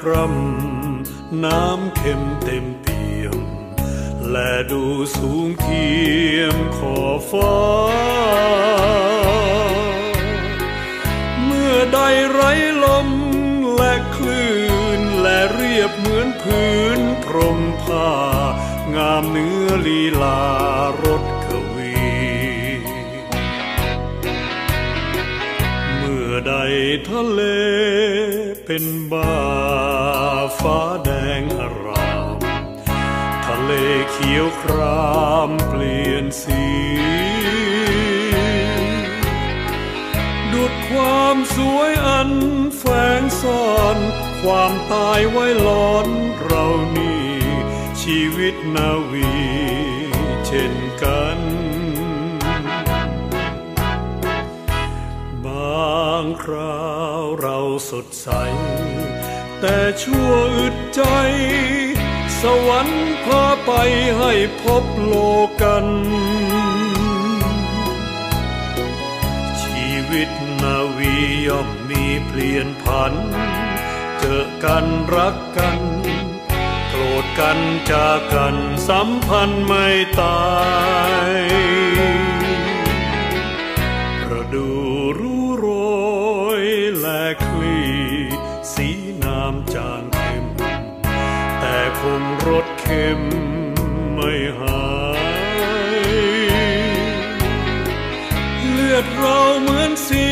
ครำน้ำเข็มเต็มเปี่ยม และดูสูงเทียมขอฟ้า เมื่อใดไรลมและคลื่นและเรียบเหมือนพื้นพรมผ้า งามเนื้อลีลารถกวี เมื่อใดทะเล เป็นบ้าฟ้าแดงอาราม ทะเลเขียวครามเปลี่ยนสี ดุดความสวยอันแฝงซ่อน ความตายไว้ล้อนเรานี่ ชีวิตนาวีเช่นกันบางคราวเรา ดใส แต่ชั่วอึดใจ สวรรค์พาไปให้พบโลกัน ชีวิตนาวีย่อมมีเปลี่ยนผัน เจอกันรักกันโกรธกันจากกันสัมพันธ์ไม่ตายระดูรู้โรยและคืำจางเข็ม แต่คงรสเค็มไม่หาย เลือดเราเหมือนสี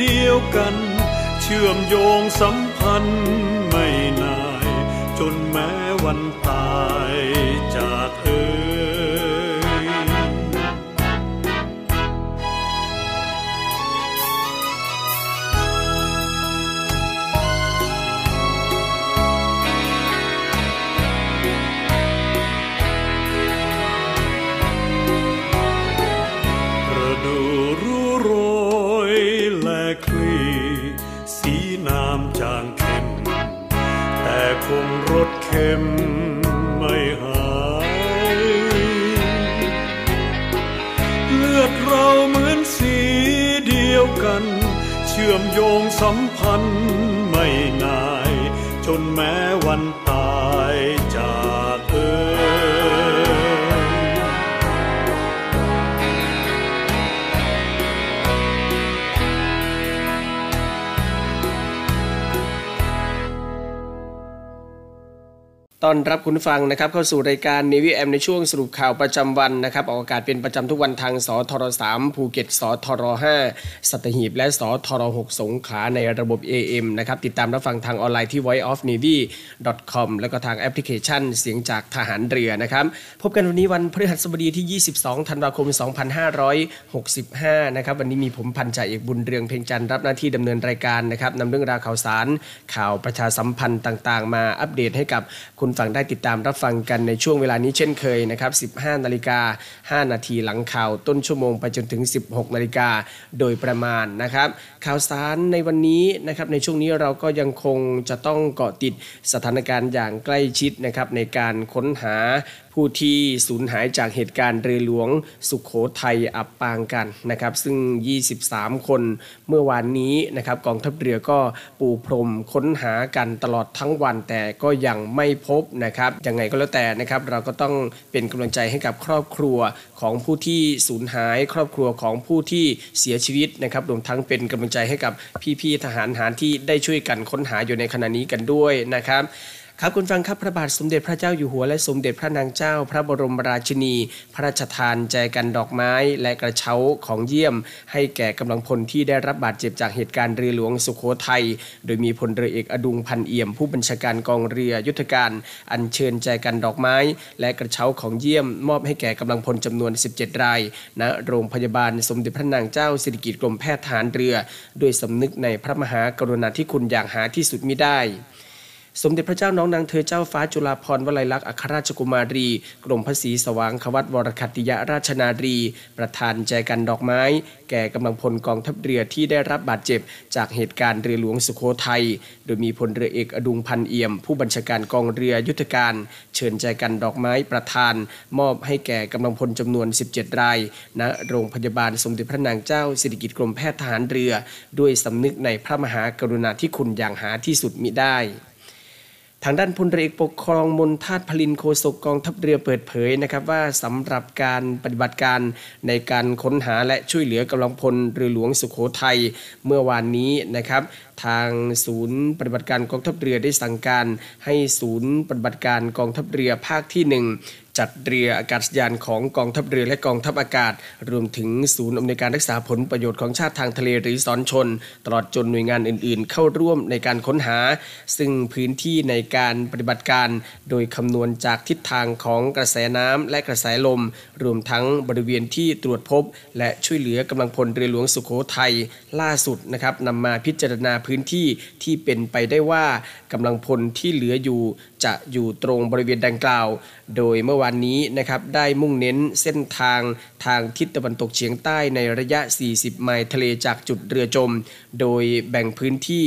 เดียวกัน เชื่อมโยงสัมพันธ์ไม่นาย จนแม้วันตาย ข็มไม่หายเลือดเราเหมือนสีเดียวกัน เชื่อมโยงสัมพันธ์ไม่นาย จนแม้วัน ต้อนรับคุณผู้ฟังนะครับเข้าสู่รายการ Navy AM ในช่วงสรุปข่าวประจำวันนะครับออกอากาศเป็นประจำทุกวันทางสทร3ภูเก็ตสทร5สัตหีบ และสทร6สงขลาในระบบ AM นะครับติดตามรับฟังทางออนไลน์ที่ voiceofnavy.com แล้วก็ทางแอปพลิเคชันเสียงจากทหารเรือนะครับพบกันวันนี้วันพฤหัสบดีที่ 22 ธันวาคม 2565 นะครับวันนี้มีผมพันจ่าเอกบุญเรืองเพ่งจันทร์รับหน้าที่ดำเนินรายการนะครับนำเรื่องราวข่าวสาร ข่าวประชาสัมพันธ์ต่าง ๆ มาอัปเดตให้กับคุณฟังได้ติดตามรับฟังกันในช่วงเวลานี้เช่นเคยนะครับ 15 นาฬิกา 5 นาทีหลังข่าวต้นชั่วโมงไปจนถึง 16 นาฬิกาโดยประมาณนะครับ ข่าวสารในวันนี้นะครับในช่วงนี้เราก็ยังคงจะต้องเกาะติดสถานการณ์อย่างใกล้ชิดนะครับในการค้นหา ผู้ที่สูญหายจากเหตุการณ์เรือหลวงสุขโขทัยอับปางกันนะครับ ซึ่ง 23 คนเมื่อวานนี้นะครับกองทัพเรือก็ปูพรมค้นหากันตลอดทั้งวันแต่ก็ยังไม่พบนะครับยังไงก็แล้วแต่นะครับเราก็ต้องเป็นกำลังใจให้กับครอบครัวของผู้ที่สูญหาย ครอบครัวของผู้ที่เสียชีวิตนะครับรวมทั้งเป็นกำลังใจให้กับพี่ๆทหารหารที่ได้ช่วยกันค้นหาอยู่ในขณะนี้กันด้วยนะครับ ครับคุณฟังครับพระบาทสมเด็จพระเจ้าอยู่หัวและสมเด็จพระนางเจ้า พระบรมราชินี พระราชทานแจกันดอกไม้และกระเช้าของเยี่ยม ให้แก่กำลังพลที่ได้รับบาดเจ็บจากเหตุการณ์เรือหลวงสุโขทัยโดยมีพลเรือเอกอดุงพันเอี่ยม ผู้บัญชาการกองเรือยุทธการ อัญเชิญแจกันดอกไม้ และกระเช้าของเยี่ยม มอบให้แก่กำลังพลจำนวน 17 รายณโรงพยาบาลสมเด็จพระนางเจ้าสิริกิติ์กรมแพทย์ทหารเรือ ด้วยสำนึกในพระมหากรุณาธิคุณอย่างหาที่สุดมิได้ สมเด็จพระเจ้าน้องนางเธอเจ้าฟ้าจุฬาภรณ์วลัยลักษณ์อัครราชกุมารี กรมพระศรีสว่างควัตวรคัติยราชนารี ประธานแจกันดอกไม้ แก่กำลังพลกองทัพเรือที่ได้รับบาดเจ็บ จากเหตุการณ์เรือหลวงสุโขทัย โดยมีพลเรือเอกอดุงพันเอี่ยม ผู้บัญชาการกองเรือยุทธการ เชิญแจกันดอกไม้ประธาน มอบให้แก่กำลังพลจำนวน 17 รายณโรงพยาบาลสมเด็จพระนางเจ้าสิริกิติ์กรมแพทย์ทหารเรือ ด้วยสำนึกในพระมหากรุณาธิคุณอย่างหาที่สุดมิได้ ทางด้านพลเรือเอกปกครองมนทาตพลินโคศกกองทัพเรือเปิดเผยนะครับว่าสำหรับการปฏิบัติการในการค้นหาและช่วยเหลือกำลังพลเรือหลวงสุขโขทัยเมื่อวานนี้นะครับ ทางศูนย์ปฏิบัติการกองทัพเรือได้สั่งการให้ศูนย์ปฏิบัติการกองทัพเรือภาคที่หนึ่ง จัดเรืออากาศยานของกองทัพเรือและกองทัพอากาศ รวมถึงศูนย์อำนวยการรักษาผลประโยชน์ของชาติทางทะเลหรือสอนชน ตลอดจนหน่วยงานอื่นๆ เข้าร่วมในการค้นหา ซึ่งพื้นที่ในการปฏิบัติการ โดยคำนวณจากทิศทางของกระแสน้ำและกระแสลม รวมทั้งบริเวณที่ตรวจพบ และช่วยเหลือกำลังพลเรือหลวงสุโขทัยล่าสุดนะครับนำมาพิจารณาพื้นที่ที่เป็นไปได้ว่ากำลังพลที่เหลืออยู่จะอยู่ตรงบริเวณดังกล่าว โดยเมื่อวานนี้นะครับได้มุ่งเน้นเส้นทางทางทิศตะวันตกเฉียงใต้ในระยะ 40 ไมล์ทะเลจากจุดเรือจม โดยแบ่งพื้นที่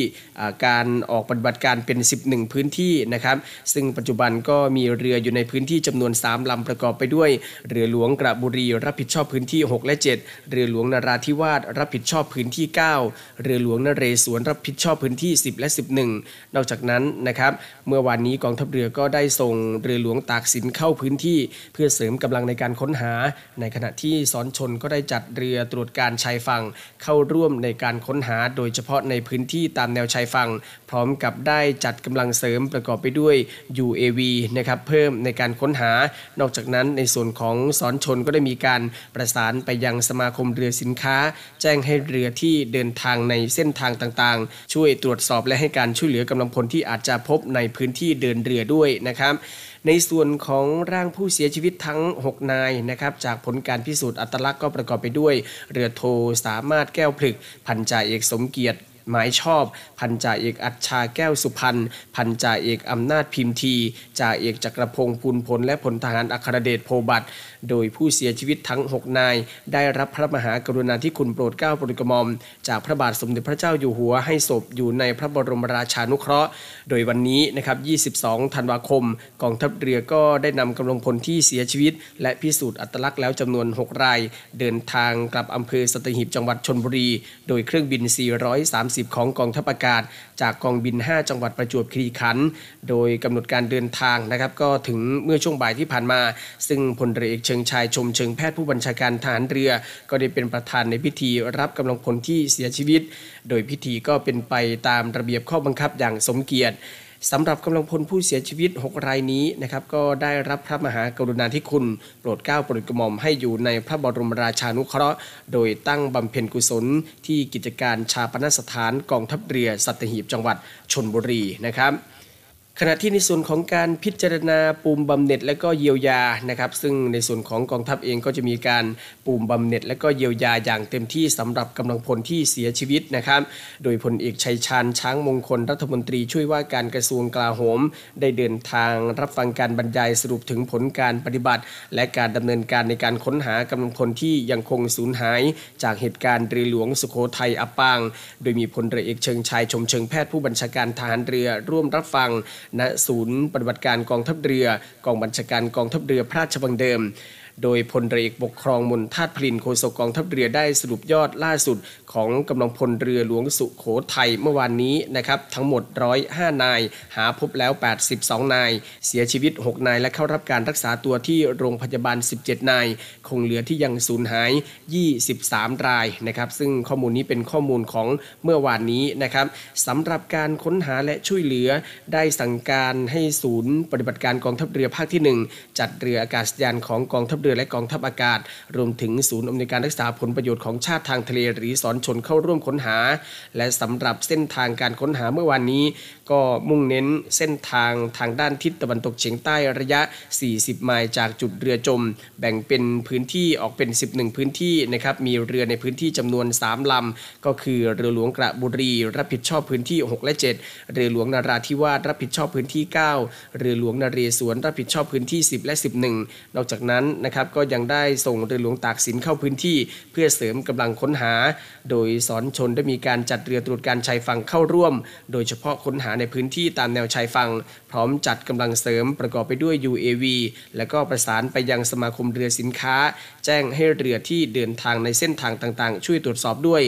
การออกปฏิบัติการเป็น 11 พื้นที่นะครับซึ่งปัจจุบันก็มีเรืออยู่ในพื้นที่จำนวน 3ลำประกอบไปด้วย เรือหลวงกระบุรีรับผิดชอบพื้นที่ 6 และ 7 เรือหลวงนาราธิวาสรับผิดชอบพื้นที่ 9 เรือหลวงนเรศวรรับผิดชอบพื้นที่ 10 และ 11 นอกจากนั้นนะครับเมื่อวานนี้กองทัพเรือก็ได้ส่งเรือหลวงตากสินเข้าพื้นที่เพื่อเสริมกำลังในการค้นหา ในขณะที่สอนชนก็ได้จัดเรือตรวจการชายฝั่งเข้าร่วมในการค้นหา โดยเฉพาะในพื้นที่ตามแนวชายฝั่ง พร้อมกับได้จัดกำลังเสริมประกอบไปด้วย UAV นะครับเพิ่มในการค้นหา นอกจากนั้นในส่วนของสอนชนก็ได้มีการประสานไปยังสมาคมเรือสินค้า แจ้งให้เรือที่เดินทางในเส้นทางต่างๆ ช่วยตรวจสอบและให้การช่วยเหลือกำลังพลที่อาจจะพบในพื้นที่เดินเรือด้วยนะครับในส่วนของร่างผู้เสียชีวิตทั้ง 6 นายนะครับจากผลการพิสูจน์อัตลักษณ์ก็ประกอบไปด้วย เรือโทสามารถแก้วผลึกพันจ่าเอกสมเกียรติ หมายชอบ พันจ่าเอกอัจชาแก้วสุพรรณพันจ่าเอกอำนาจพิมพ์ทีจ่าเอกจักรพงศ์พูลผลและพลทหารอัครเดชโพบัตโดยผู้เสียชีวิตทั้ง 6 นาย ได้รับพระมหากรุณาธิคุณโปรดเกล้าโปรดกระหม่อม จากพระบาทสมเด็จพระเจ้าอยู่หัวให้ศพอยู่ในพระบรมราชานุเคราะห์ โดยวันนี้นะครับ 22 ธันวาคม กองทัพเรือก็ได้นำกำลังพลที่เสียชีวิต และพิสูจน์อัตลักษณ์แล้วจำนวน 6 ราย เดินทางกลับอำเภอสตหีบจังหวัดชนบุรี โดยเครื่องบิน 430ของกองทัพอากาศ จากกองบิน 5 จังหวัดประจวบคีรีขันธ์โดยกำหนดการเดินทางนะครับก็ถึงเมื่อช่วงบ่ายที่ผ่านมา ซึ่งพลเรือเอกเชิงชายชมเชิงแพทย์ผู้บัญชาการทหารเรือ ก็ได้เป็นประธานในพิธีรับกำลังพลที่เสียชีวิต โดยพิธีก็เป็นไปตามระเบียบข้อบังคับอย่างสมเกียรติ สำหรับกำลังพลผู้เสียชีวิต 6 รายนี้นะครับก็ได้รับพระมหากรุณาธิคุณ โปรดเกล้าโปรดกระหม่อมให้อยู่ในพระบรมราชานุเคราะห์ โดยตั้งบำเพ็ญกุศล ที่กิจการชาปนสถานกองทัพเรือสัตหีบจังหวัดชนบุรีนะครับ ขณะที่ในส่วนของการพิจารณาปูมบำเหน็จและก็เยียวยานะครับ ซึ่งในส่วนของกองทัพเองก็จะมีการปูมบำเหน็จและก็เยียวยาอย่างเต็มที่สำหรับกำลังพลที่เสียชีวิตนะครับ โดยพลเอกชัยชาญช้างมงคลรัฐมนตรีช่วยว่าการกระทรวงกลาโหม ได้เดินทางรับฟังการบรรยายสรุปถึงผลการปฏิบัติ และการดำเนินการในการค้นหากำลังพลที่ยังคงสูญหาย จากเหตุการณ์เรือหลวงสุโขทัยอับปาง โดยมีพลเรือเอกเชิงชายชมเชิงแพทย์ผู้บัญชาการทหารเรือร่วมรับฟังณศูนย์ปฏิบัติการกองทัพเรือกองบัญชาการกองทัพเรือพระราชวังเดิม โดยพลเรือเอกปกครองมนทาตพลินโฆษกกองทัพเรือได้สรุปยอดล่าสุดของกำลังพลเรือหลวงสุโขทัยเมื่อวานนี้นะครับทั้งหมด 105 นาย หาพบแล้ว 82 นาย เสียชีวิต 6 นาย และเข้ารับการรักษาตัวที่โรงพยาบาล 17 นาย คงเหลือที่ยังสูญหาย 23 รายนะครับซึ่งข้อมูลนี้เป็นข้อมูลของเมื่อวานนี้นะครับสำหรับการค้นหาและช่วยเหลือได้สั่งการให้ศูนย์ปฏิบัติการกองทัพเรือภาคที่ 1 จัดเรืออากาศยานของกองทัพเรือและกองทัพอากาศ รวมถึงศูนย์อำนวยการรักษาผลประโยชน์ของชาติทางทะเลหรือสอนชนเข้าร่วมค้นหา และสำหรับเส้นทางการค้นหาเมื่อวานนี้ ก็มุ่งเน้นเส้นทางทางด้านทิศตะวันตกเฉียงใต้ระยะ 40 ไมล์จากจุดเรือจม แบ่งเป็นพื้นที่ออกเป็น 11 พื้นที่นะครับมีเรือในพื้นที่จำนวน 3ลำก็คือเรือหลวงกระบุรี รับผิดชอบพื้นที่ 6 และ 7 เรือหลวงนาราธิวาสรับผิดชอบพื้นที่ 9 เรือหลวงนเรศวรรับผิดชอบพื้นที่ 10 และ 11 นอกจากนั้นนะครับก็ยังได้ส่งเรือหลวงตากสินเข้าพื้นที่ เพื่อเสริมกำลังค้นหา โดยสอนชนได้มีการจัดเรือตรวจการชายฝั่งเข้าร่วม โดยเฉพาะค้นหาในพื้นที่ตามแนวชายฝั่งพร้อมจัดกำลังเสริมประกอบไปด้วย UAV และก็ประสานไปยังสมาคมเรือสินค้า แจ้งให้เรือที่เดินทางในเส้นทางต่างๆ ช่วยตรวจสอบด้วย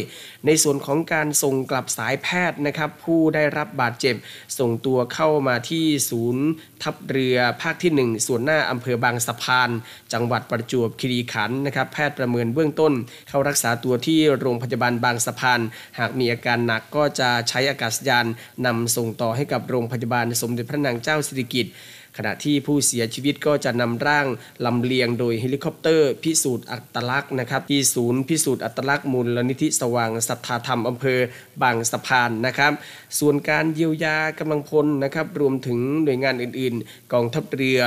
ในส่วนของการส่งกลับสายแพทย์นะครับ ผู้ได้รับบาดเจ็บ ส่งตัวเข้ามาที่ศูนย์ทัพเรือภาคที่ 1 ส่วนหน้าอำเภอบางสะพาน จังหวัดประจวบคีรีขันธ์นะครับ แพทย์ประเมินเบื้องต้น เข้ารักษาตัวที่โรงพยาบาลบางสะพาน หากมีอาการหนักก็จะใช้อากาศยานนำส่งต่อให้กับโรงพยาบาลสมเด็จพระนางเจ้าสิริกิติ์ ขณะที่ผู้เสียชีวิตก็จะนำร่างลำเลียงโดยเฮลิคอปเตอร์ พิสูจน์อัตลักษณ์นะครับที่ศูนย์พิสูจน์อัตลักษณ์มูลนิธิสว่างศรัทธาธรรมอำเภอบางสะพานนะครับ ส่วนการเยียวยากำลังพลนะครับรวมถึงหน่วยงานอื่น ๆ กองทัพเรือ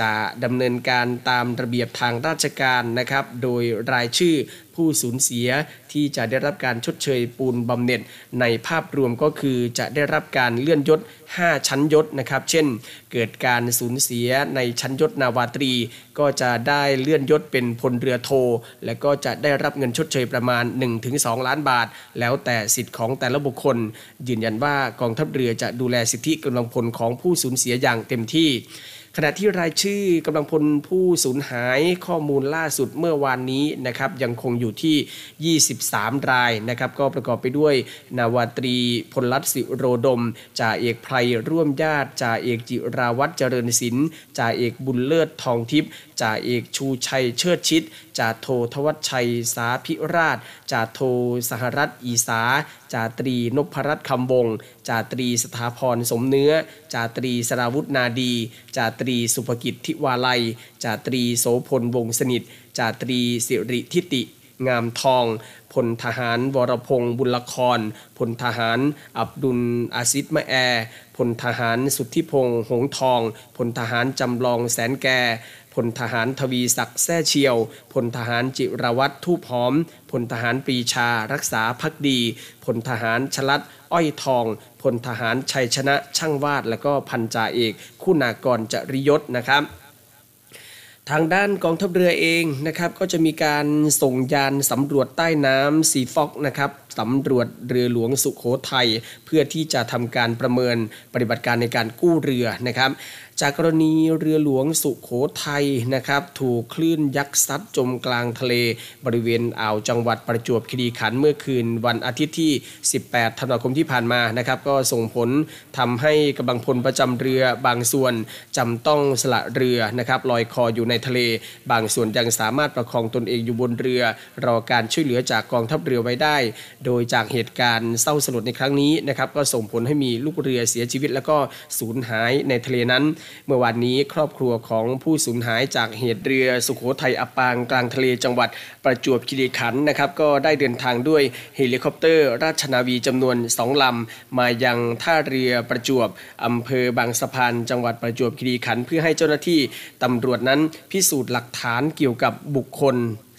จะดำเนินการตามระเบียบทางราชการนะครับ โดยรายชื่อผู้สูญเสียที่จะได้รับการชดเชยปูนบำเหน็จในภาพรวมก็คือจะได้รับการเลื่อนยศ 5 ชั้นยศนะครับ เช่น เกิดการสูญเสียในชั้นยศนาวาตรี ก็จะได้เลื่อนยศเป็นพลเรือโท และก็จะได้รับเงินชดเชยประมาณ 1-2 ล้านบาท แล้วแต่สิทธิ์ของแต่ละบุคคล ยืนยันว่ากองทัพเรือจะดูแลสิทธิกำลังพลของผู้สูญเสียอย่างเต็มที่ ขณะที่รายชื่อกำลังพลผู้สูญหายข้อมูลล่าสุดเมื่อวานนี้นะครับยังคงอยู่ที่ 23 รายนะครับก็ประกอบไปด้วย นาวาตรีพลรัตสิโรดมจ่าเอกไพรร่วมญาติจ่าเอกจิราวัตรเจริญศิลป์จ่าเอกบุญเลิศทองทิพย์จ่าเอกชูชัยเชิดชิดจ่าโททวัชชัยสาพิราชจ่าโทสหรัฐอีสาจ่าตรีนพรัตน์คำวงจ่าตรีสถาพรสมเนื้อจ่าตรีสราวุฒนาดีจ่าตรีสุภกิจทิวาลัยจ่าตรีโสพลวงศ์สนิทจ่าตรีสิริทิติงามทองพลทหารวรพงศ์บุญละครพลทหาร อับดุลอาซิดมะแอพลทหารสุทธิพงษ์หงทองพลทหารจำลองแสนแก่ ลทหารทวีศักดิ์แซ่เชียว พลทหารจิรวัตรทูปหอม พลทหารปีชารักษาพักดี พลทหารชลัดอ้อยทอง พลทหารชัยชนะช่างวาด และก็พันจ่าเอกคุณากรจริยศนะครับทางด้านกองทัพเรือเองนะครับก็จะมีการส่งยานสำรวจใต้น้ำซีฟอกนะครับสำรวจเรือหลวงสุขโขทัยเพื่อที่จะทำการประเมินปฏิบัติการในการกู้เรือนะครับ จากกรณีเรือหลวงสุขโขทัยนะครับถูกคลื่นยักษ์ซัดจมกลางทะเล บริเวณอ่าวจังหวัดประจวบคีรีขันธ์เมื่อคืนวันอาทิตย์ที่ 18 ธันวาคมที่ผ่านมานะครับก็ส่งผลทำให้กำลังพลประจำเรือบางส่วนจำต้องสละเรือนะครับลอยคออยู่ในทะเล บางส่วนยังสามารถประคองตนเองอยู่บนเรือ รอการช่วยเหลือจากกองทัพเรือไว้ได้ โดยจากเหตุการณ์เศร้าสลดในครั้งนี้นะครับก็ส่งผลให้มีลูกเรือเสียชีวิต แล้วก็สูญหายในทะเลนั้นเมื่อวานนี้ครอบครัวของผู้สูญหายจากเหตุเรือสุโขทัยอับปางกลางทะเลจังหวัดประจวบคีรีขันธ์นะครับ ก็ได้เดินทางด้วยเฮลิคอปเตอร์ ราชนาวีจำนวนสองลำ มายังท่าเรือประจวบอำเภอบางสะพานจังหวัดประจวบคีรีขันธ์เพื่อให้เจ้าหน้าที่ตำรวจนั้นพิสูจน์หลักฐานเกี่ยวกับบุคคล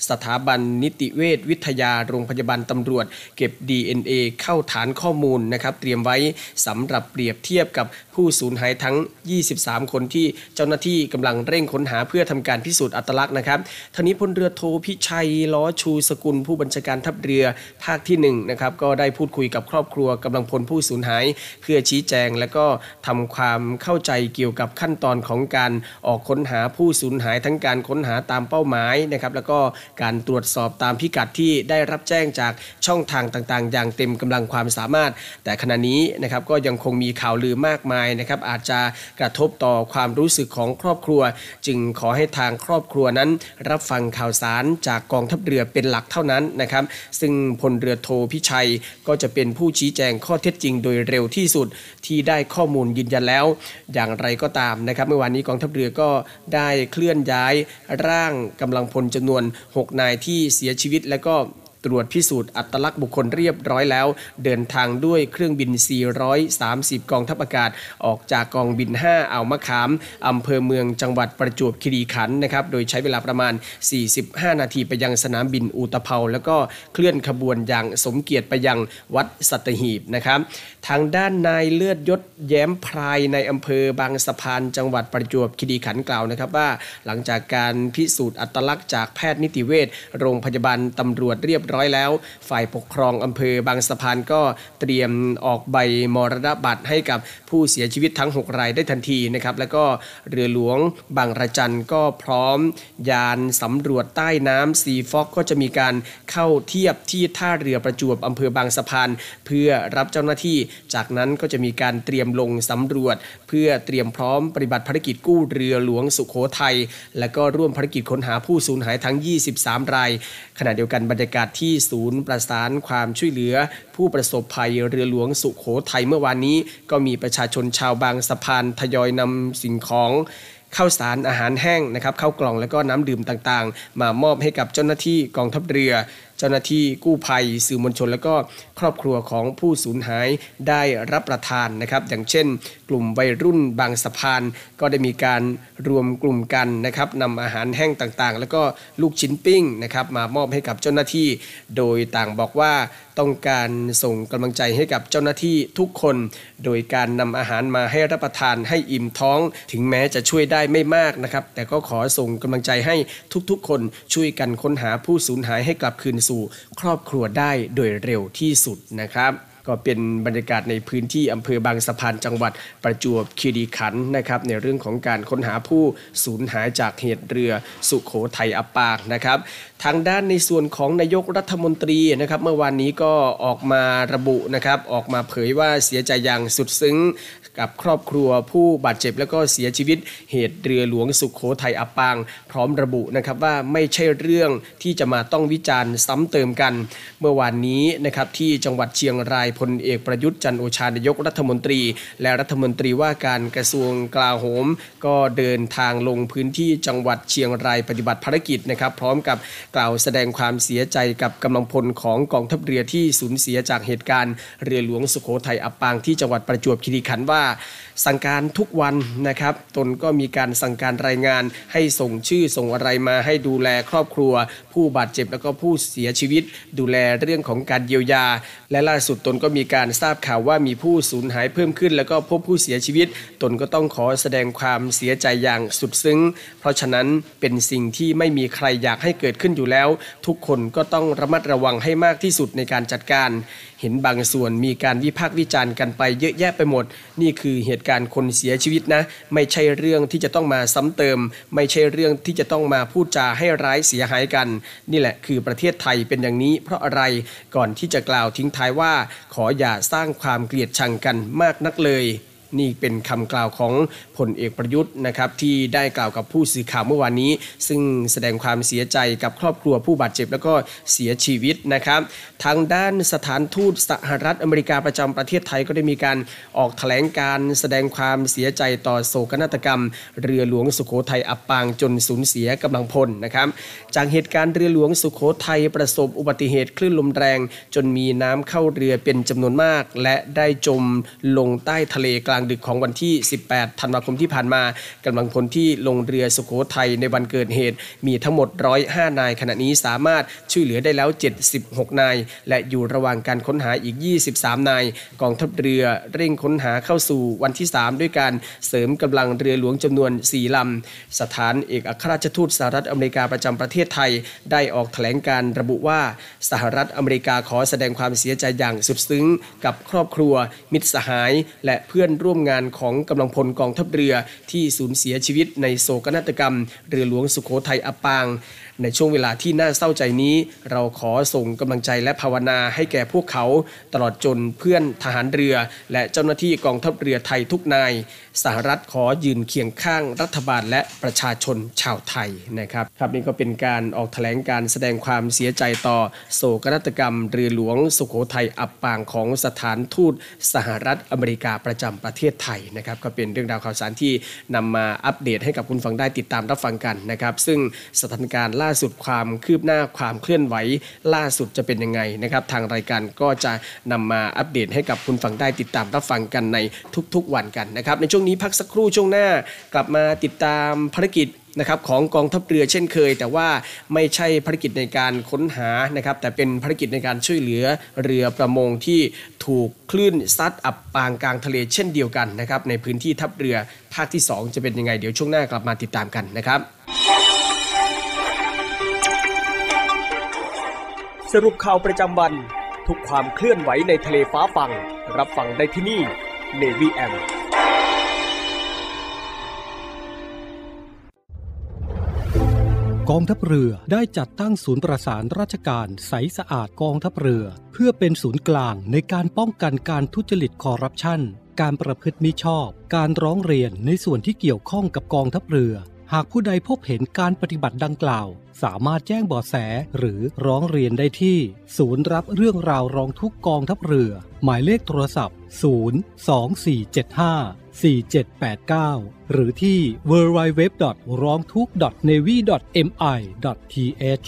สถาบันนิติเวชวิทยาโรงพยาบาลตำรวจ เก็บ DNA เข้าฐานข้อมูลนะครับ เตรียมไว้สำหรับเปรียบเทียบกับผู้สูญหายทั้ง 23 คนที่เจ้าหน้าที่กำลังเร่งค้นหาเพื่อทำการพิสูจน์อัตลักษณ์นะครับทานี้พลเรือโทพิชัยล้อชูสกุลผู้บัญชาการทัพเรือภาคที่1นะครับก็ได้พูดคุยกับครอบครัวกำลังพลผู้สูญหาย เพื่อชี้แจงและก็ทำความเข้าใจเกี่ยวกับขั้นตอนของการออกค้นหาผู้สูญหายทั้งการค้นหาตามเป้าหมายนะครับแล้วก็การตรวจสอบตามพิกัดที่ได้รับแจ้งจากช่องทางต่างๆ อย่างเต็มกำลังความสามารถ แต่ขณะนี้นะครับก็ยังคงมีข่าวลือมากมายนะครับอาจจะกระทบต่อความรู้สึกของครอบครัว จึงขอให้ทางครอบครัวนั้น รับฟังข่าวสารจากกองทัพเรือเป็นหลักเท่านั้นนะครับ ซึ่งพลเรือโทพิชัยก็จะเป็นผู้ชี้แจงข้อเท็จจริงโดยเร็วที่สุดที่ได้ข้อมูลยืนยันแล้ว อย่างไรก็ตามนะครับเมื่อวานนี้กองทัพเรือก็ได้เคลื่อนย้ายร่างกำลังพลจำนวน6 6 นายที่เสียชีวิตและก็ตรวจพิสูจน์อัตลักษณ์บุคคลเรียบร้อยแล้ว เดินทางด้วยเครื่องบิน 430 กองทัพอากาศ ออกจากกองบิน 5 อ่าวมะขาม อำเภอเมืองจังหวัดประจวบคีรีขันธ์นะครับ โดยใช้เวลาประมาณ 45 นาทีไปยังสนามบินอุตภเปาแล้วก็เคลื่อนขบวนอย่างสมเกียรติไปยังวัดสัตหีบนะครับทางด้านนายเลือดยศแย้มพรายในอำเภอบางสะพานจังหวัดประจวบคีรีขันธ์กล่าวนะครับว่า หลังจากการพิสูจน์อัตลักษณ์จากแพทย์นิติเวชโรงพยาบาลตำรวจเรียบร้อยแล้ว ฝ่ายปกครองอำเภอบางสะพานก็เตรียมออกใบมรณบัตรให้กับผู้เสียชีวิตทั้ง 6 รายได้ทันทีนะครับแล้วก็เรือหลวงบางระจันก็พร้อม ยานสำรวจใต้น้ำซีฟอกก็จะมีการเข้าเทียบที่ท่าเรือประจวบอำเภอบางสะพาน เพื่อรับเจ้าหน้าที่จากนั้นก็จะมีการเตรียมลงสำรวจ เพื่อเตรียมพร้อมปฏิบัติภารกิจกู้เรือหลวงสุขโขทัยและก็ร่วมภารกิจค้นหาผู้สูญหายทั้ง 23 ราย ขณะเดียวกันบรรยากาศที่ศูนย์ประสานความช่วยเหลือ ผู้ประสบภัยเรือหลวงสุขโขทัยเมื่อวานนี้ ก็มีประชาชนชาวบางสะพานทยอยนำสิ่งของข้าวสารอาหารแห้งนะครับข้าวกล่องและก็น้ำดื่มต่างๆ มามอบให้กับเจ้าหน้าที่กองทัพเรือ เจ้าหน้าที่กู้ภัยสื่อมวลชน และก็ครอบครัวของผู้สูญหายได้รับประทานนะครับ อย่างเช่น กลุ่มวัยรุ่นบางสะพาน ก็ได้มีการรวมกลุ่มกันนะครับนำอาหารแห้งต่างๆ แล้วก็ลูกชิ้นปิ้งนะครับมามอบให้กับเจ้าหน้าที่ โดยต่างบอกว่าต้องการส่งกำลังใจให้กับเจ้าหน้าที่ทุกคน โดยการนำอาหารมาให้รับประทานให้อิ่มท้อง ถึงแม้จะช่วยได้ไม่มากนะครับ แต่ก็ขอส่งกำลังใจให้ทุกๆ คนช่วยกันค้นหาผู้สูญหายให้กลับคืนสู่ ครอบครัวได้โดยเร็วที่สุดนะครับ ก็เป็นบรรยากาศในพื้นที่อำเภอบางสะพานจังหวัดประจวบคีรีขันธ์นะครับ ในเรื่องของการค้นหาผู้สูญหายจากเหตุเรือสุขโขทัยอับปางนะครับ ทางด้านในส่วนของนายกรัฐมนตรีนะครับ เมื่อวานนี้ก็ออกมาระบุนะครับ ออกมาเผยว่าเสียใจอย่างสุดซึ้ง กับครอบครัวผู้บาดเจ็บและก็เสียชีวิตเหตุเรือหลวงสุขโขทัยอับปาง พร้อมระบุนะครับว่าไม่ใช่เรื่องที่จะมาต้องวิจารณ์ซ้ำเติมกัน เมื่อวานนี้นะครับที่จังหวัดเชียงรายพลเอกประยุทธ์จันโอชานายกรัฐมนตรี และรัฐมนตรีว่าการกระทรวงกลาโหม ก็เดินทางลงพื้นที่จังหวัดเชียงรายปฏิบัติภารกิจนะครับพร้อมกับกล่าวแสดงความเสียใจกับกำลังพลของกองทัพเรือที่สูญเสียจากเหตุการณ์เรือหลวงสุโขทัยอับปางที่จังหวัดประจวบคีรีขันธ์ว่าสั่งการทุกวันนะครับ ตนก็มีการสั่งการรายงานให้ส่งชื่อส่งอะไรมาให้ดูแลครอบครัว ผู้บาดเจ็บแล้วก็ผู้เสียชีวิต ดูแลเรื่องของการเยียวยา และล่าสุดตนก็มีการทราบข่าวว่ามีผู้สูญหายเพิ่มขึ้น แล้วก็พบผู้เสียชีวิต ตนก็ต้องขอแสดงความเสียใจอย่างสุดซึ้ง เพราะฉะนั้นเป็นสิ่งที่ไม่มีใครอยากให้เกิดขึ้นอยู่แล้ว ทุกคนก็ต้องระมัดระวังให้มากที่สุดในการจัดการ เห็นบางส่วนมีการวิพากษ์วิจารณ์กันไปเยอะแยะไปหมด นี่คือเหตุการณ์คนเสียชีวิตนะ ไม่ใช่เรื่องที่จะต้องมาซ้ำเติม ไม่ใช่เรื่องที่จะต้องมาพูดจาให้ร้ายเสียหายกัน นี่แหละคือประเทศไทยเป็นอย่างนี้ เพราะอะไรก่อนที่จะกล่าวทิ้งท้ายว่า ขออย่าสร้างความเกลียดชังกันมากนักเลย นี่เป็นคำกล่าวของพลเอกประยุทธ์นะครับที่ได้กล่าวกับผู้สื่อข่าวเมื่อวานนี้ ซึ่งแสดงความเสียใจกับครอบครัวผู้บาดเจ็บ แล้วก็เสียชีวิตนะครับทางด้านสถานทูตสหรัฐอเมริกาประจำประเทศไทยก็ได้มีการออกแถลงการแสดงความเสียใจต่อโศกนาฏกรรม เรือหลวงสุโขทัยอับปางจนสูญเสียกำลังพลนะครับจากเหตุการณ์เรือหลวงสุโขทัยประสบอุบัติเหตุคลื่นลมแรง จนมีน้ำเข้าเรือเป็นจำนวนมาก และได้จมลงใต้ทะเลกลางดึกของวันที่ 18 ธันวาคมที่ผ่านมากำลังพลที่ลงเรือสุโขทัยในวันเกิดเหตุ มีทั้งหมด 105 นาย ขณะนี้สามารถช่วยเหลือได้แล้ว 76 นาย และอยู่ระหว่างการค้นหาอีก 23 นาย กองทัพเรือเร่งค้นหาเข้าสู่วันที่ 3 ด้วยการเสริมกำลังเรือหลวงจำนวน 4 ลำ สถานเอกอัครราชทูตสหรัฐอเมริกาประจำประเทศไทย ได้ออกแถลงการระบุว่าสหรัฐอเมริกาขอแสดงความเสียใจอย่างสุดซึ้ง กับครอบครัว มิตรสหาย และเพื่อนร่วมร่วมงานของกำลังพลกองทัพเรือที่สูญเสียชีวิตในโศกนาฏกรรม เรือหลวงสุโขทัยอับปาง ในช่วงเวลาที่น่าเศร้าใจนี้ เราขอส่งกำลังใจและภาวนาให้แก่พวกเขา ตลอดจนเพื่อนทหารเรือ และเจ้าหน้าที่กองทัพเรือไทยทุกนาย สหรัฐขอยืนเคียงข้างรัฐบาลและประชาชนชาวไทยนะครับ ครับนี่ก็เป็นการออกแถลงการแสดงความเสียใจต่อโศกนาฏกรรมเรือหลวงสุโขทัยอับปางของสถานทูตสหรัฐอเมริกาประจำประเทศไทยนะครับก็เป็นเรื่องราวข่าวสารที่นำมาอัปเดตให้กับคุณฟังได้ติดตามรับฟังกันนะครับ ซึ่งสถานการณ์ล่าาสุดความคืบหน้าความเคลื่อนไหวล่าสุดจะเป็นยังไงนะครับทางรายการก็จะนำมาอัปเดตให้กับคุณฟังได้ติดตามรับฟังกันในทุกๆวันกันนะครับในช่วงนี้พักสักครู่ช่วงหน้ากลับมาติดตามภารกิจนะครับของกองทัพเรือเช่นเคย แต่ว่าไม่ใช่ภารกิจในการค้นหานะครับแต่เป็นภารกิจในการช่วยเหลือเรือประมงที่ถูกคลื่นซัดอับปางกลางทะเลเช่นเดียวกันนะครับในพื้นที่ทัพเรือภาคที่ 2 จะเป็นยังไงเดี๋ยวช่วงหน้ากลับมาติดตามกันนะครับ สรุปข่าวประจำวัน ทุกความเคลื่อนไหวในทะเลฟ้าฟัง รับฟังได้ที่นี่ Navy M กองทัพเรือได้จัดตั้งศูนย์ประสานราชการใสสะอาดกองทัพเรือ เพื่อเป็นศูนย์กลางในการป้องกันการทุจริตคอร์รัปชันการประพฤติมิชอบ การร้องเรียนในส่วนที่เกี่ยวข้องกับกองทัพเรือ หากผู้ใดพบเห็นการปฏิบัติดังกล่าว สามารถแจ้งเบาะแสหรือร้องเรียนได้ที่ ศูนย์รับเรื่องราวร้องทุกกองทัพเรือ หมายเลขโทรศัพท์ 02475 4789 หรือที่ www.rongthuk.navy.mi.th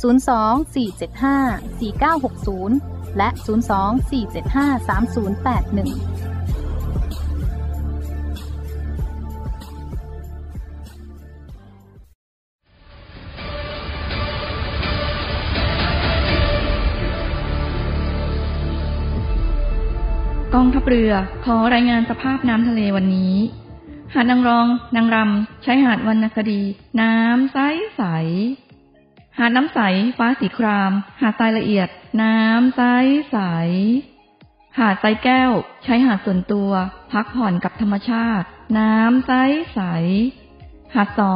024754960 และ 024753081กองทัพเรือขอรายงานสภาพน้ำทะเลวันนี้ หาดนางรอง นางรำใช้หาดวรรณคดี น้ำใสใส หาดน้ำใส ฟ้าสีคราม หาดทรายละเอียด น้ำใสใส หาดทรายแก้ว ใช้หาดส่วนตัว พักผ่อนกับธรรมชาติ น้ำใสใส หาดสอ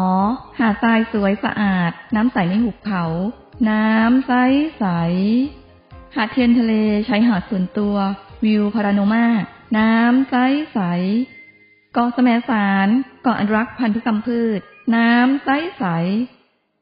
หาดทรายสวยสะอาด น้ำใสในหุบเขา น้ำใสใส หาดเทียนทะเล ใช้หาดส่วนตัว วิวพาราโนมา น้ำใสใส เกาะแสมสาร เกาะอนุรักษ์พันธุกรรมพืช น้ำใสใส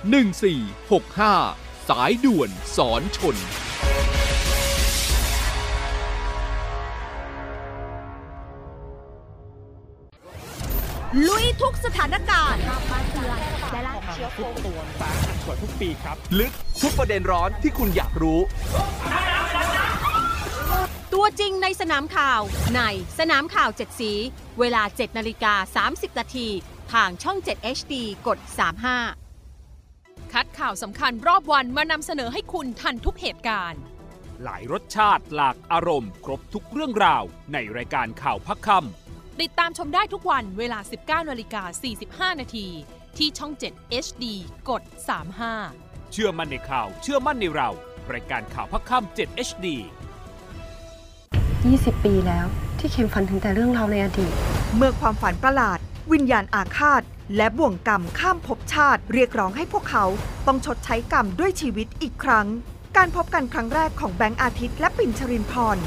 1465 สายด่วนสอนชน ลุยทุกสถานการณ์ทุกตัวฟ้าหันกว่าทุกปีครับ ลึกทุกประเด็นร้อนที่คุณอยากรู้ ตัวจริงในสนามข่าว ในสนามข่าว7สี เวลา 7นาฬิกา30นาทีทางช่อง 7 HD กด 35 คัดข่าวสำคัญรอบวันมานำเสนอให้คุณทันทุกเหตุการณ์ หลายรสชาติหลากอารมณ์ ครบทุกเรื่องราว ในรายการข่าวพักคำติดตามชมได้ทุกวันเวลา 19นาฬิกา45 นาทีที่ช่อง 7 HD กด 35 เชื่อมั่นในข่าว เชื่อมั่นในเรา รายการข่าวภาคค่ำ7 HD 20 ปีแล้วที่เข็มฝันถึงแต่เรื่องราวในอดีต เมื่อความฝันประหลาด วิญญาณอาฆาต และบ่วงกรรมข้ามภพชาติ เรียกร้องให้พวกเขาต้องชดใช้กรรมด้วยชีวิตอีกครั้ง การพบกันครั้งแรกของแบงค์อาทิตย์และปิ่นชรินพร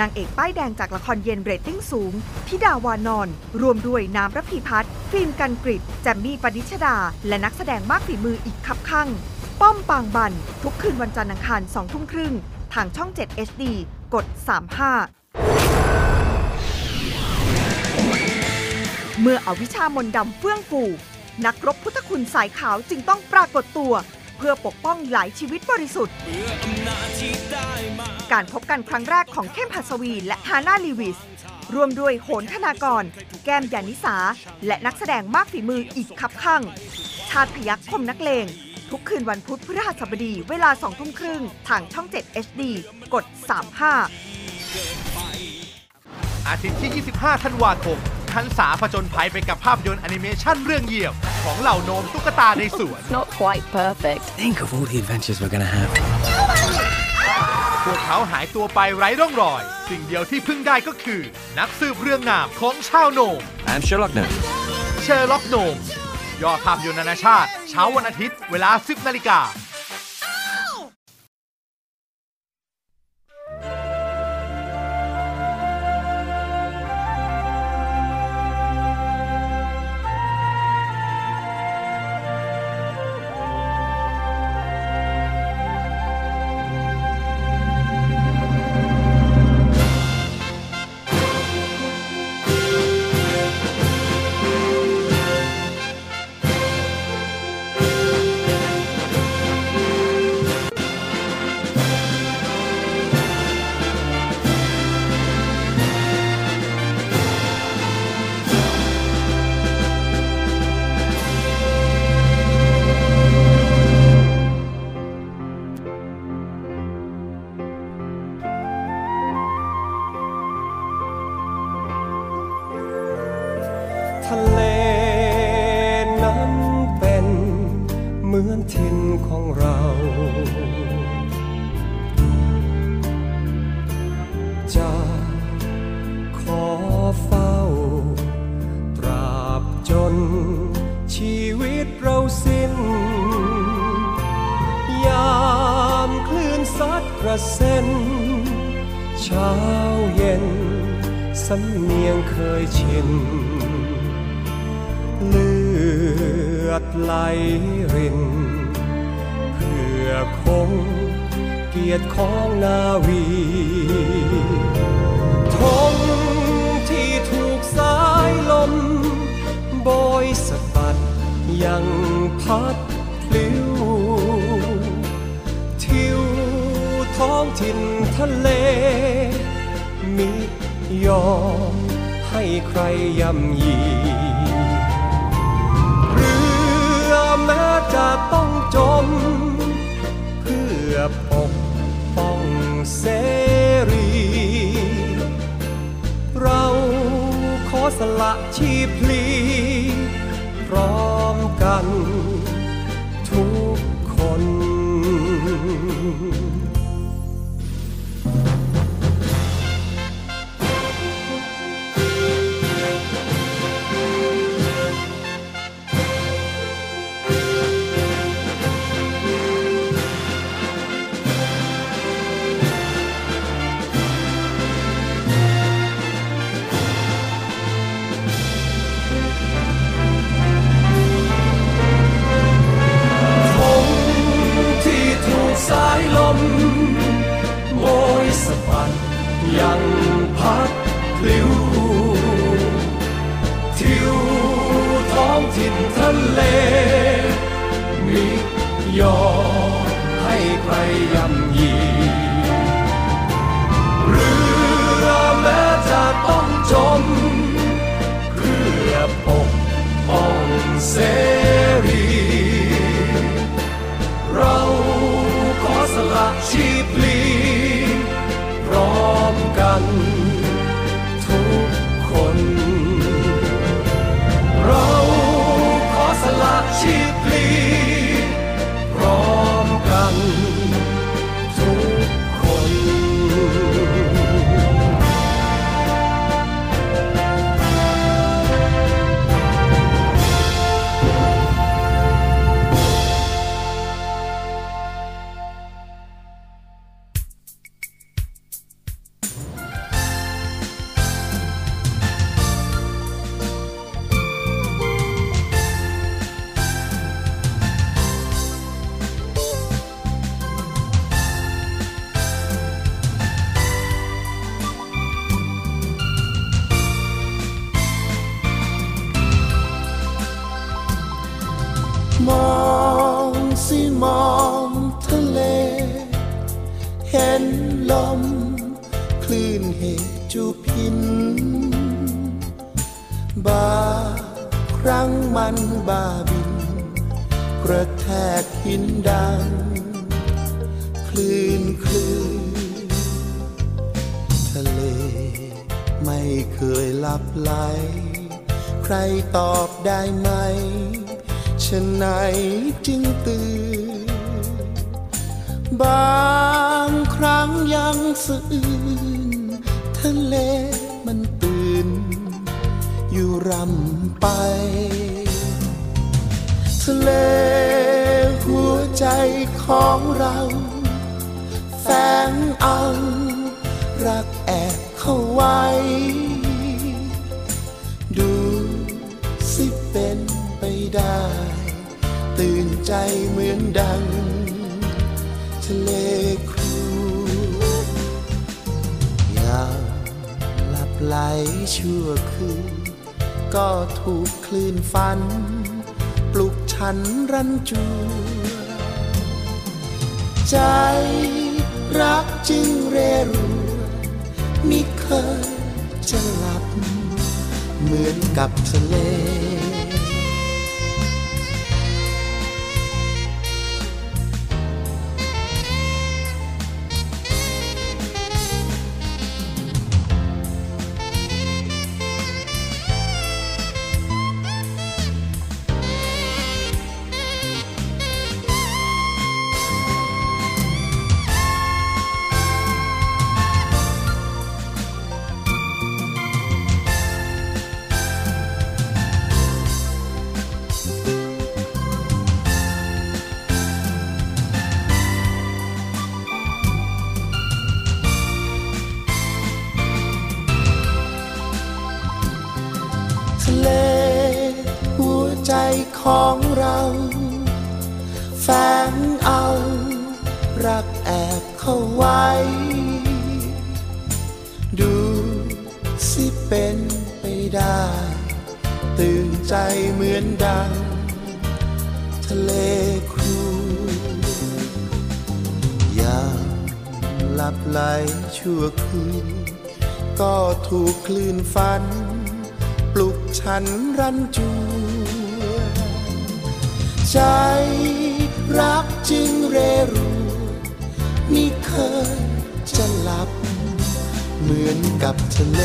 นางเอกป้ายแดงจากละครเย็นเรตติ้งสูงทิดาวานอน ร่วมด้วยน้ำระพีพัฒน์ฟิล์มกันกริดแจมมี่ปนิชดา และนักแสดงมากฝีมืออีกคับข้างป้อมปางบัน ทุกคืนวันจันทร์อังคารสองทุ่มครึ่ง ทางช่อง 7 HD กด 35 เมื่ออวิชามนดำเฟื่องฟู นักรบพุทธคุณสายขาวจึงต้องปรากฏตัว เพื่อปกป้องหลายชีวิตบริสุทธิ์ การพบกันครั้งแรกของเข้มหัสวีและฮาน่าลีวิสรวมด้วยโหนธนากร แก้มยานิสา และนักแสดงมากฝีมืออีกคับข้างชาติพยักคมนักเลง ทุกคืนวันพุธพฤหัสบดีเวลา2ทุ่มครึ่งทางช่อง 7 HD กด 35 อาทิตย์ที่ 25 ธันวาคม ทันสาผจญภัยไปกับภาพยนตร์แอนิเมชันเรื่องเหยี่ยมของเหล่าโนมตุ๊กตาในสวน Not quite perfect. Think of all the adventures we're gonna have. พวกเขาหายตัวไปไร้ร่องรอย สิ่งเดียวที่พึ่งได้ก็คือ นักสืบเรื่องงามของชาวโนม I'm Sherlock Gnomes. เชอร์ล็อกโนมยอดภาพยนตร์นานาชาติ เช้าวันอาทิตย์ เวลา 10นาฬิกา ทะเลนั้นเป็นเหมือนถิ่นของเรา จะขอเฝ้า ตราบจนชีวิตเราสิ้น ยามคลื่นซัดกระเซ็น เช้าเย็นสำเนียงเคยชิน ไหลริน เพื่อคงเกียรติของนาวีธงที่ถูกสายลมโบยสะบัดยังพัดพลิ้ว ทิวท้องถิ่นทะเล มิยอมให้ใครย่ำยี จะต้องจม เพื่อปกป้องเสรี เราขอสละชีพลี พร้อมกันทุกคน กระแทกหินดัง คลื่นคลื่นทะเลไม่เคยหลับไหล ใครตอบได้ไหมฉะไหนจึงตื่น บางครั้งยังสะอื้นทะเลมันตื่น อยู่รำไป เลหัวใจของเราแฝงเอารักแอบเข้าไว้ ดูสิเป็นไปได้ ตื่นใจเหมือนดัง ทะเลครูยามหลับไหลชั่วคืนก็ถูกคลื่นฟัน ขันรันจวนใจรักจึงเรรูมิเคยจะหลับ เหมือนกับทะเล เหมือนดัง ทะเลครูยามหลับไหลชั่วคืน ก็ถูกคลื่นฟัน ปลุกฉันรันจวนใจรักจึงเรรูมิเคยจะหลับ เหมือนกับทะเล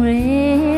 rain.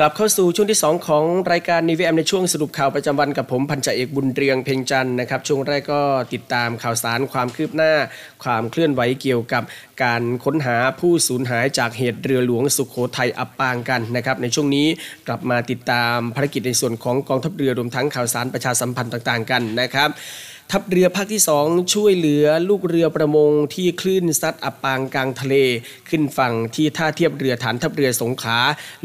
กลับเข้าสู่ช่วงที่ 2 ของรายการนีวีแอมในช่วงสรุปข่าวประจำวันกับผมพันจ่าเอกบุญเรียงเพ่งจันนะครับช่วงแรกก็ติดตามข่าวสารความคืบหน้า ความเคลื่อนไหวเกี่ยวกับการค้นหาผู้สูญหายจากเหตุเรือหลวงสุขโขทัยอับปางกันนะครับในช่วงนี้กลับมาติดตามภารกิจในส่วนของกองทัพเรือรวมทั้งข่าวสารประชาสัมพันธ์ต่างๆกันนะครับ ทัพเรือภาคที่ 2 ช่วยเหลือลูกเรือประมงที่คลื่นซัดอับปางกลางทะเล ขึ้นฝั่งที่ท่าเทียบเรือฐานทัพเรือสงขลา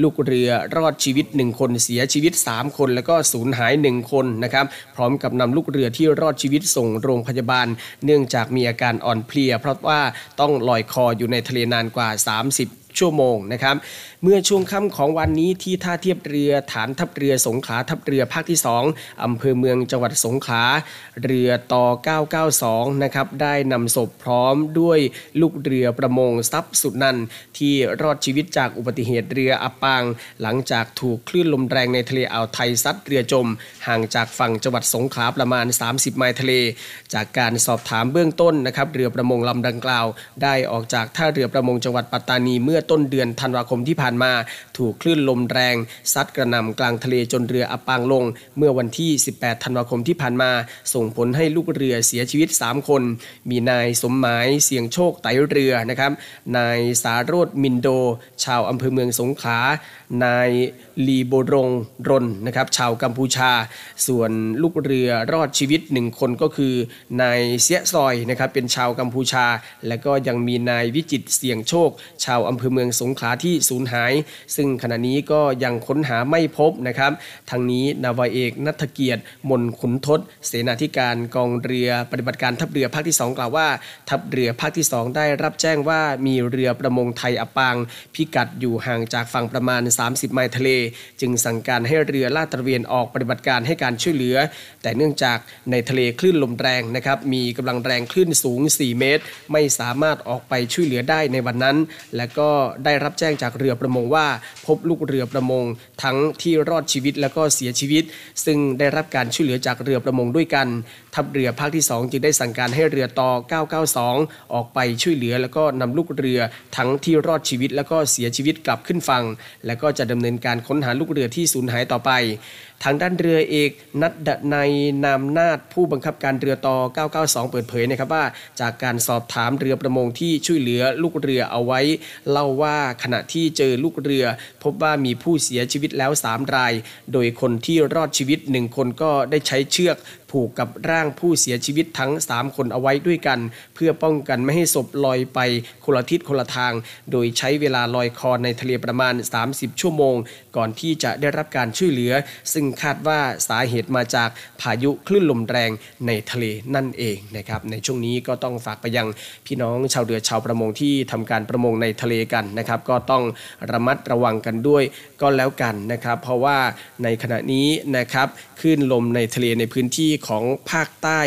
ลูกเรือรอดชีวิต 1 คนเสียชีวิต 3 คน แล้วก็สูญหาย 1 คนนะครับพร้อมกับนำลูกเรือที่รอดชีวิตส่งโรงพยาบาล เนื่องจากมีอาการอ่อนเพลีย เพราะว่าต้องลอยคออยู่ในทะเลนานกว่า 30ชั่วโมงนะครับเมื่อช่วงค่ำของวันนี้ที่ท่าเทียบเรือฐานทัพเรือสงขลาทัพเรือภาคที่ 2อำเภอเมืองจังหวัดสงขลาเรือต่อ 992 นะครับได้นำศพพร้อมด้วยลูกเรือประมงทรัพย์สุดนันที่รอดชีวิตจากอุบัติเหตุเรืออับปาง หลังจากถูกคลื่นลมแรงในทะเลอ่าวไทยซัดเรือจม ห่างจากฝั่งจังหวัดสงขลาประมาณ 30 ไมล์ทะเล จากการสอบถามเบื้องต้นนะครับเรือประมงลำดังกล่าว ได้ออกจากท่าเรือประมงจังหวัดปัตตานีเมื่อต้นเดือนธันวาคมที่ผ่านมา ถูกคลื่นลมแรง ซัดกระหน่ำกลางทะเลจนเรืออับปางลง เมื่อวันที่ 18 ธันวาคมที่ผ่านมา ส่งผลให้ลูกเรือเสียชีวิต 3 คน มีนายสมหมายเสียงโชคไตเรือนะครับ นายสารโรดมินโด ชาวอำเภอเมืองสงขลานาย ลีโบรงรนนะครับชาวกัมพูชา ส่วนลูกเรือรอดชีวิตหนึ่งคนก็คือนายเสียซอยนะครับเป็นชาวกัมพูชา และก็ยังมีนายวิจิตเสียงโชค ชาวอำเภอเมืองสงขลาที่สูญหาย ซึ่งขณะนี้ก็ยังค้นหาไม่พบนะครับทางนี้นาวาเอกนัทเกียรติมนขุนทศ เสนาธิการกองเรือปฏิบัติการทัพเรือภาคที่ 2 กล่าวว่า ทัพเรือภาคที่ 2 ได้รับแจ้งว่ามีเรือประมงไทยอับปาง พิกัดอยู่ห่างจากฝั่งประมาณ 30 ไมล์ทะเลจึงสั่งการให้เรือลาดตระเวนออกปฏิบัติการให้การช่วยเหลือ แต่เนื่องจากในทะเลคลื่นลมแรงนะครับมีกำลังแรงคลื่นสูง 4 เมตร ไม่สามารถออกไปช่วยเหลือได้ในวันนั้น และก็ได้รับแจ้งจากเรือประมงว่า พบลูกเรือประมง ทั้งที่รอดชีวิตและก็เสียชีวิต ซึ่งได้รับการช่วยเหลือจากเรือประมงด้วยกัน ทัพเรือภาคที่ 2 จึงได้สั่งการให้เรือต่อ 992 ออกไปช่วยเหลือ แล้วก็นำลูกเรือทั้งที่รอดชีวิต แล้วก็เสียชีวิตกลับขึ้นฝั่ง และก็จะดำเนินการค้นหาลูกเรือที่สูญหายต่อไป ทางด้านเรือเอกนัดดในนามนาฏผู้บังคับการเรือต่อ 992 เปิดเผยนะครับว่า จากการสอบถามเรือประมงที่ช่วยเหลือลูกเรือเอาไว้ เล่าว่าขณะที่เจอลูกเรือ พบว่ามีผู้เสียชีวิตแล้ว 3 ราย โดยคนที่รอดชีวิต 1 คนก็ได้ใช้เชือกผูกกับร่างผู้เสียชีวิตทั้ง 3 คนเอาไว้ด้วยกัน เพื่อป้องกันไม่ให้ศพลอยไปคนละทิศคนละทาง โดยใช้เวลาลอยคอในทะเลประมาณ 30 ชั่วโมง ก่อนที่จะได้รับการช่วยเหลือ ซึ่งคาดว่าสาเหตุมาจากพายุคลื่นลมแรงในทะเลนั่นเองนะครับในช่วงนี้ก็ต้องฝากไปยังพี่น้องชาวเรือชาวประมงที่ทำการประมงในทะเลกันนะครับก็ต้องระมัดระวังกันด้วยก็แล้วกันนะครับ เพราะว่าในขณะนี้นะครับคลื่นลมในทะเลในพื้นที่ของภาคใต้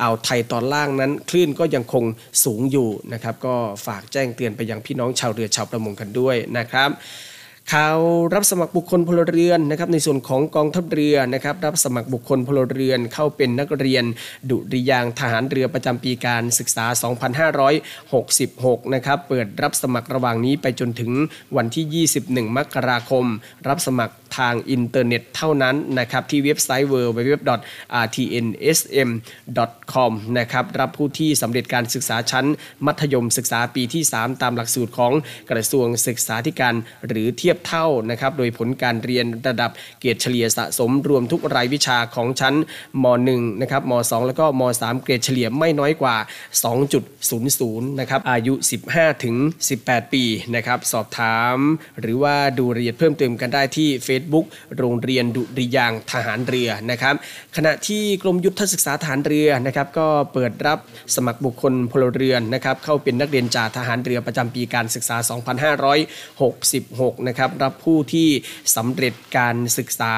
อ่าวไทยตอนล่างนั้นคลื่นก็ยังคงสูงอยู่นะครับก็ฝากแจ้งเตือนไปยังพี่น้องชาวเรือชาวประมงกันด้วยนะครับ ข่าวรับสมัครบุคคลพลเรือนนะครับในส่วนของกองทัพเรือนะครับรับสมัครบุคคลพลเรือนเข้าเป็นนักเรียน ดุริยางทหารเรือประจำปีการศึกษา 2566 นะครับเปิดรับสมัครระหว่างนี้ไปจนถึงวันที่ 21 มกราคม รับสมัครทางอินเทอร์เน็ตเท่านั้นนะครับที่เว็บไซต์ www.rtnsm.com นะครับรับผู้ที่สำเร็จการศึกษาชั้นมัธยมศึกษาปีที่ 3 ตามหลักสูตรของกระทรวงศึกษาธิการหรือเทียบเท่านะครับโดยผลการเรียนระดับเกรดเฉลี่ยสะสมรวมทุกรายวิชาของชั้นม .1 นะครับม .2 แล้วก็ม .3 เกรดเฉลี่ยไม่น้อยกว่า 2.00 นะครับอายุ 15 ถึง 18 ปีนะครับสอบถาม หรือว่าดูรายละเอียดเพิ่มเติมกันได้ที่ Facebook โรงเรียนดุริยางทหารเรือนะครับขณะที่กรมยุทธศึกษาทหารเรือนะครับก็เปิดรับสมัครบุคคลพลเรือนนะครับเข้าเป็นนักเรียนจ่าทหารเรือประจำปีการศึกษา 2566 นะครับรับผู้ที่สำเร็จการศึกษา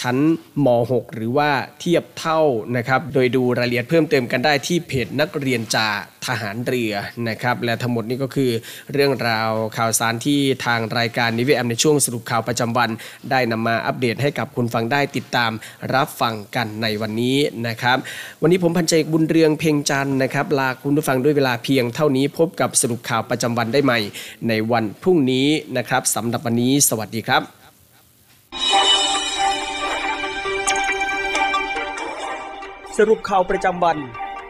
ชั้นม .6 หรือว่าเทียบเท่านะครับโดยดูรายละเอียดเพิ่มเติมกันได้ที่เพจนักเรียนจ่าทหารเรือนะครับและทั้งหมดนี้ก็คือเรื่องราวข่าวสารที่ทางรายการนิเวแอมในช่วงสรุปข่าวประจำวัน ได้นำมาอัปเดตให้กับคุณฟังได้ติดตามรับฟังกันในวันนี้นะครับ วันนี้ผมพันเจกบุญเรืองเพ่งจันนะครับลาคุณผู้ฟังด้วยเวลาเพียงเท่านี้พบกับสรุปข่าวประจำวันได้ใหม่ ในวันพรุ่งนี้นะครับสำหรับวันนี้สวัสดีครับ สรุปข่าวประจำวัน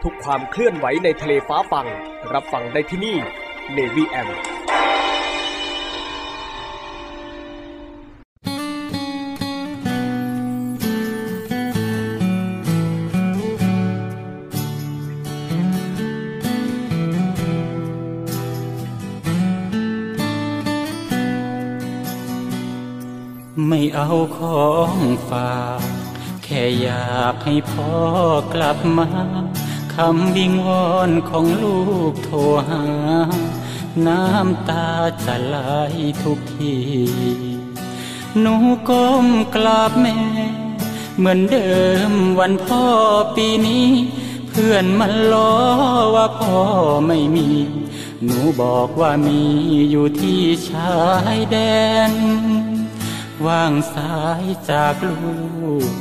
ทุกความเคลื่อนไหวในทะเลฟ้าฟัง รับฟังได้ที่นี่ Navy M ไม่เอาของฝาก แค่อยากให้พ่อกลับมา คำวิงวอนของลูกโทรหา น้ำตาจะไหลทุกทีหนูก้มกราบแม่ เหมือนเดิมวันพ่อปีนี้ เพื่อนมันล้อว่าพ่อไม่มี หนูบอกว่ามีอยู่ที่ชายแดน ว่างสายจากลูก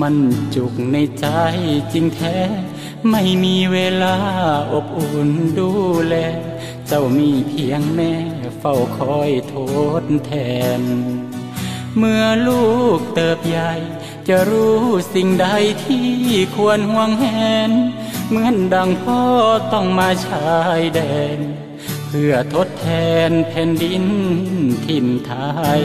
มันจุกในใจจริงแท้ ไม่มีเวลาอบอุ่นดูแล เจ้ามีเพียงแม่เฝ้าคอยโทษแทน เมื่อลูกเติบใหญ่ จะรู้สิ่งใดที่ควรห่วงแหน เหมือนดังพ่อต้องมาชายแดน เพื่อทดแทนแผ่นดินทิ่มไทย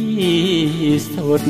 สุด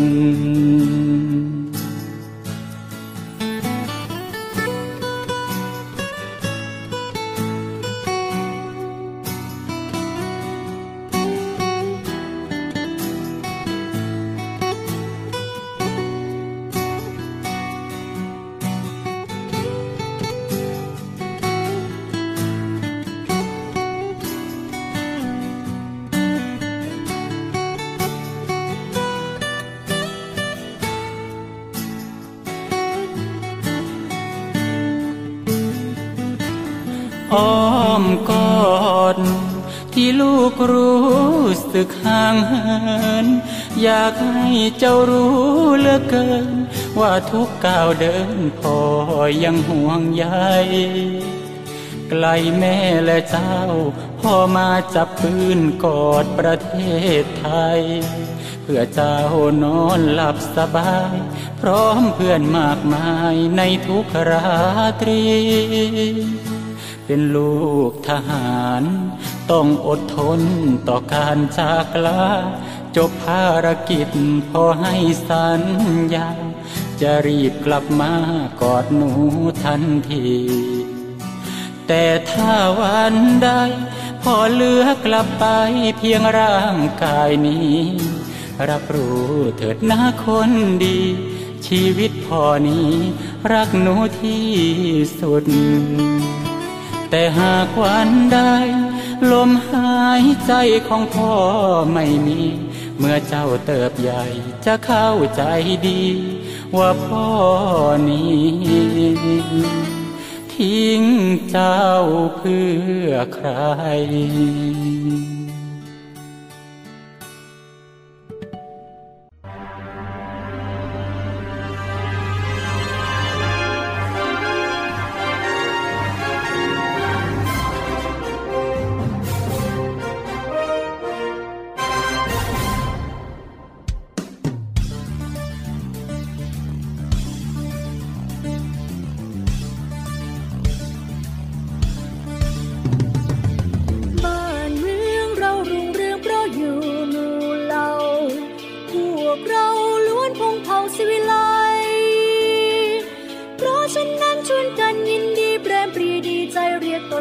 สึกห่างเหิน อยากให้เจ้ารู้เหลือเกิน ว่าทุกก้าวเดินพ่อยังห่วงใยไกลแม่และเจ้าพ่อมาจับปืนกอดประเทศไทย เพื่อเจ้านอนหลับสบาย พร้อมเพื่อนมากมายในทุกราตรี เป็นลูกทหาร ต้องอดทนต่อการจากลาจบภารกิจพอให้สัญญา จะรีบกลับมากอดหนูทันที แต่ถ้าวันใดพอเลือกลับไปเพียงร่างกายนี้ รับรู้เถิดนะคนดี ชีวิตพอนี้ รักหนูที่สุด แต่หากวันใด ลมหายใจของพ่อไม่มี เมื่อเจ้าเติบใหญ่จะเข้าใจดี ว่าพ่อนี้ทิ้งเจ้าเพื่อใคร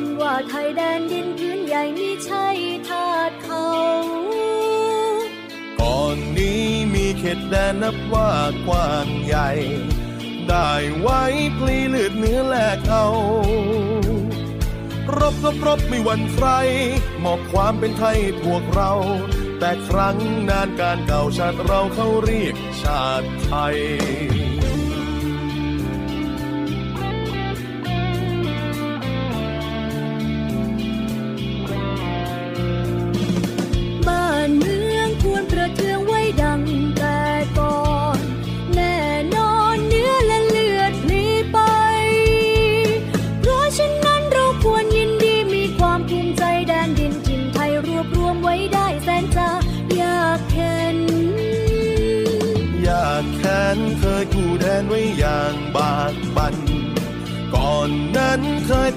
นว่าไทยแดนดินพื้นใหญ่มิใช่ทาสเขา ก่อนนี้มีเขตแดนนับว่ากว้างใหญ่ ได้ไว้พลีเลือดเนื้อแลกเอารบรบรบไม่วันใคร มอบความเป็นไทยพวกเรา แต่ครั้งนานการเก่าชาติเราเขาเรียกชาติไทย